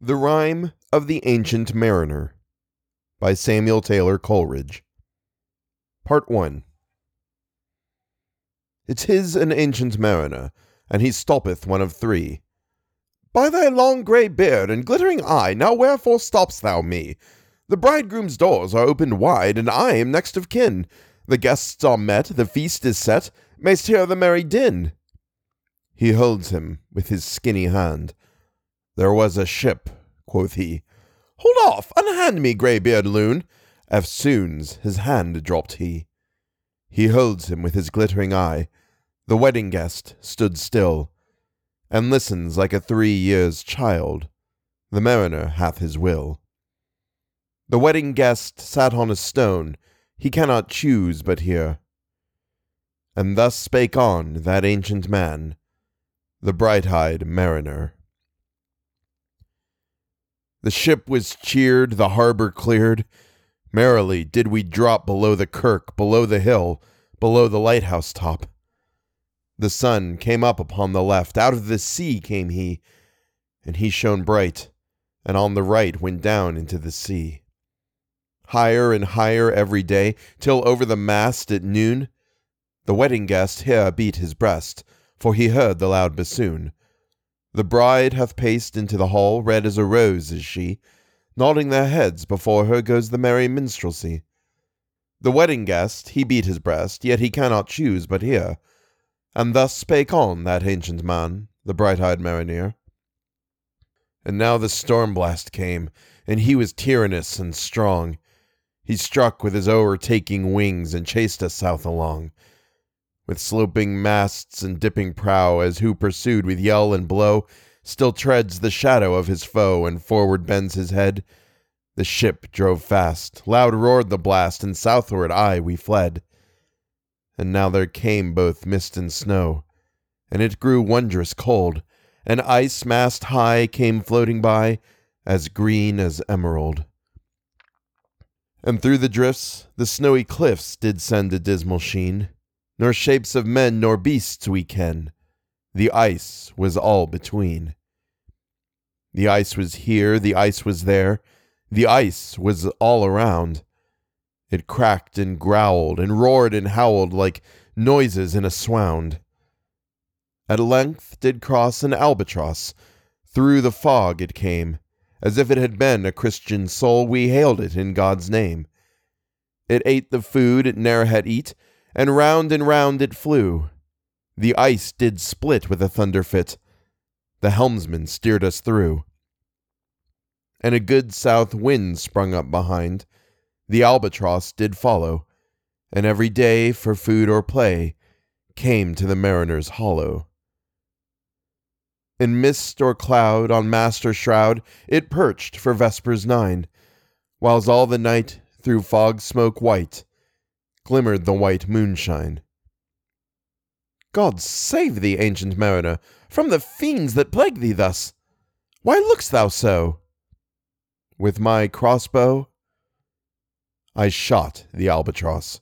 The Rime of the Ancient Mariner by Samuel Taylor Coleridge. Part 1 It's an ancient mariner, and he stoppeth one of three. By thy long grey beard and glittering eye, now wherefore stopp'st thou me? The bridegroom's doors are opened wide, and I am next of kin. The guests are met, the feast is set, mayst hear the merry din. He holds him with his skinny hand. There was a ship, quoth he. Hold off, unhand me, greybeard loon. Eftsoons his hand dropped he. He holds him with his glittering eye. The wedding guest stood still, and listens like a three years child. The mariner hath his will. The wedding guest sat on a stone, he cannot choose but hear. And thus spake on that ancient man, the bright-eyed mariner. The ship was cheered, the harbor cleared. Merrily did we drop below the kirk, below the hill, below the lighthouse top. The sun came up upon the left, out of the sea came he, and he shone bright, and on the right went down into the sea. Higher and higher every day, till over the mast at noon, the wedding guest here beat his breast, for he heard the loud bassoon. The bride hath paced into the hall, red as a rose is she. Nodding their heads before her goes the merry minstrelsy. The wedding guest, he beat his breast, yet he cannot choose but hear. And thus spake on that ancient man, the bright-eyed mariner. And now the storm blast came, and he was tyrannous and strong. He struck with his o'ertaking wings and chased us south along with sloping masts and dipping prow, as who pursued with yell and blow, still treads the shadow of his foe, and forward bends his head. The ship drove fast, loud roared the blast, and southward aye we fled. And now there came both mist and snow, and it grew wondrous cold, and ice mast high came floating by, as green as emerald. And through the drifts the snowy cliffs did send a dismal sheen, nor shapes of men nor beasts we ken. The ice was all between. The ice was here, the ice was there, the ice was all around. It cracked and growled and roared and howled like noises in a swound. At length did cross an albatross, through the fog it came, as if it had been a Christian soul, we hailed it in God's name. It ate the food it ne'er had eat, and round and round it flew. The ice did split with a thunder fit. The helmsman steered us through. And a good south wind sprung up behind. The albatross did follow, and every day for food or play came to the mariner's hollo. In mist or cloud, on mast or shroud, it perched for vespers nine, whiles all the night through fog smoke white glimmered the white moonshine. God save thee, ancient mariner, from the fiends that plague thee thus! Why look'st thou so? With my crossbow I shot the albatross.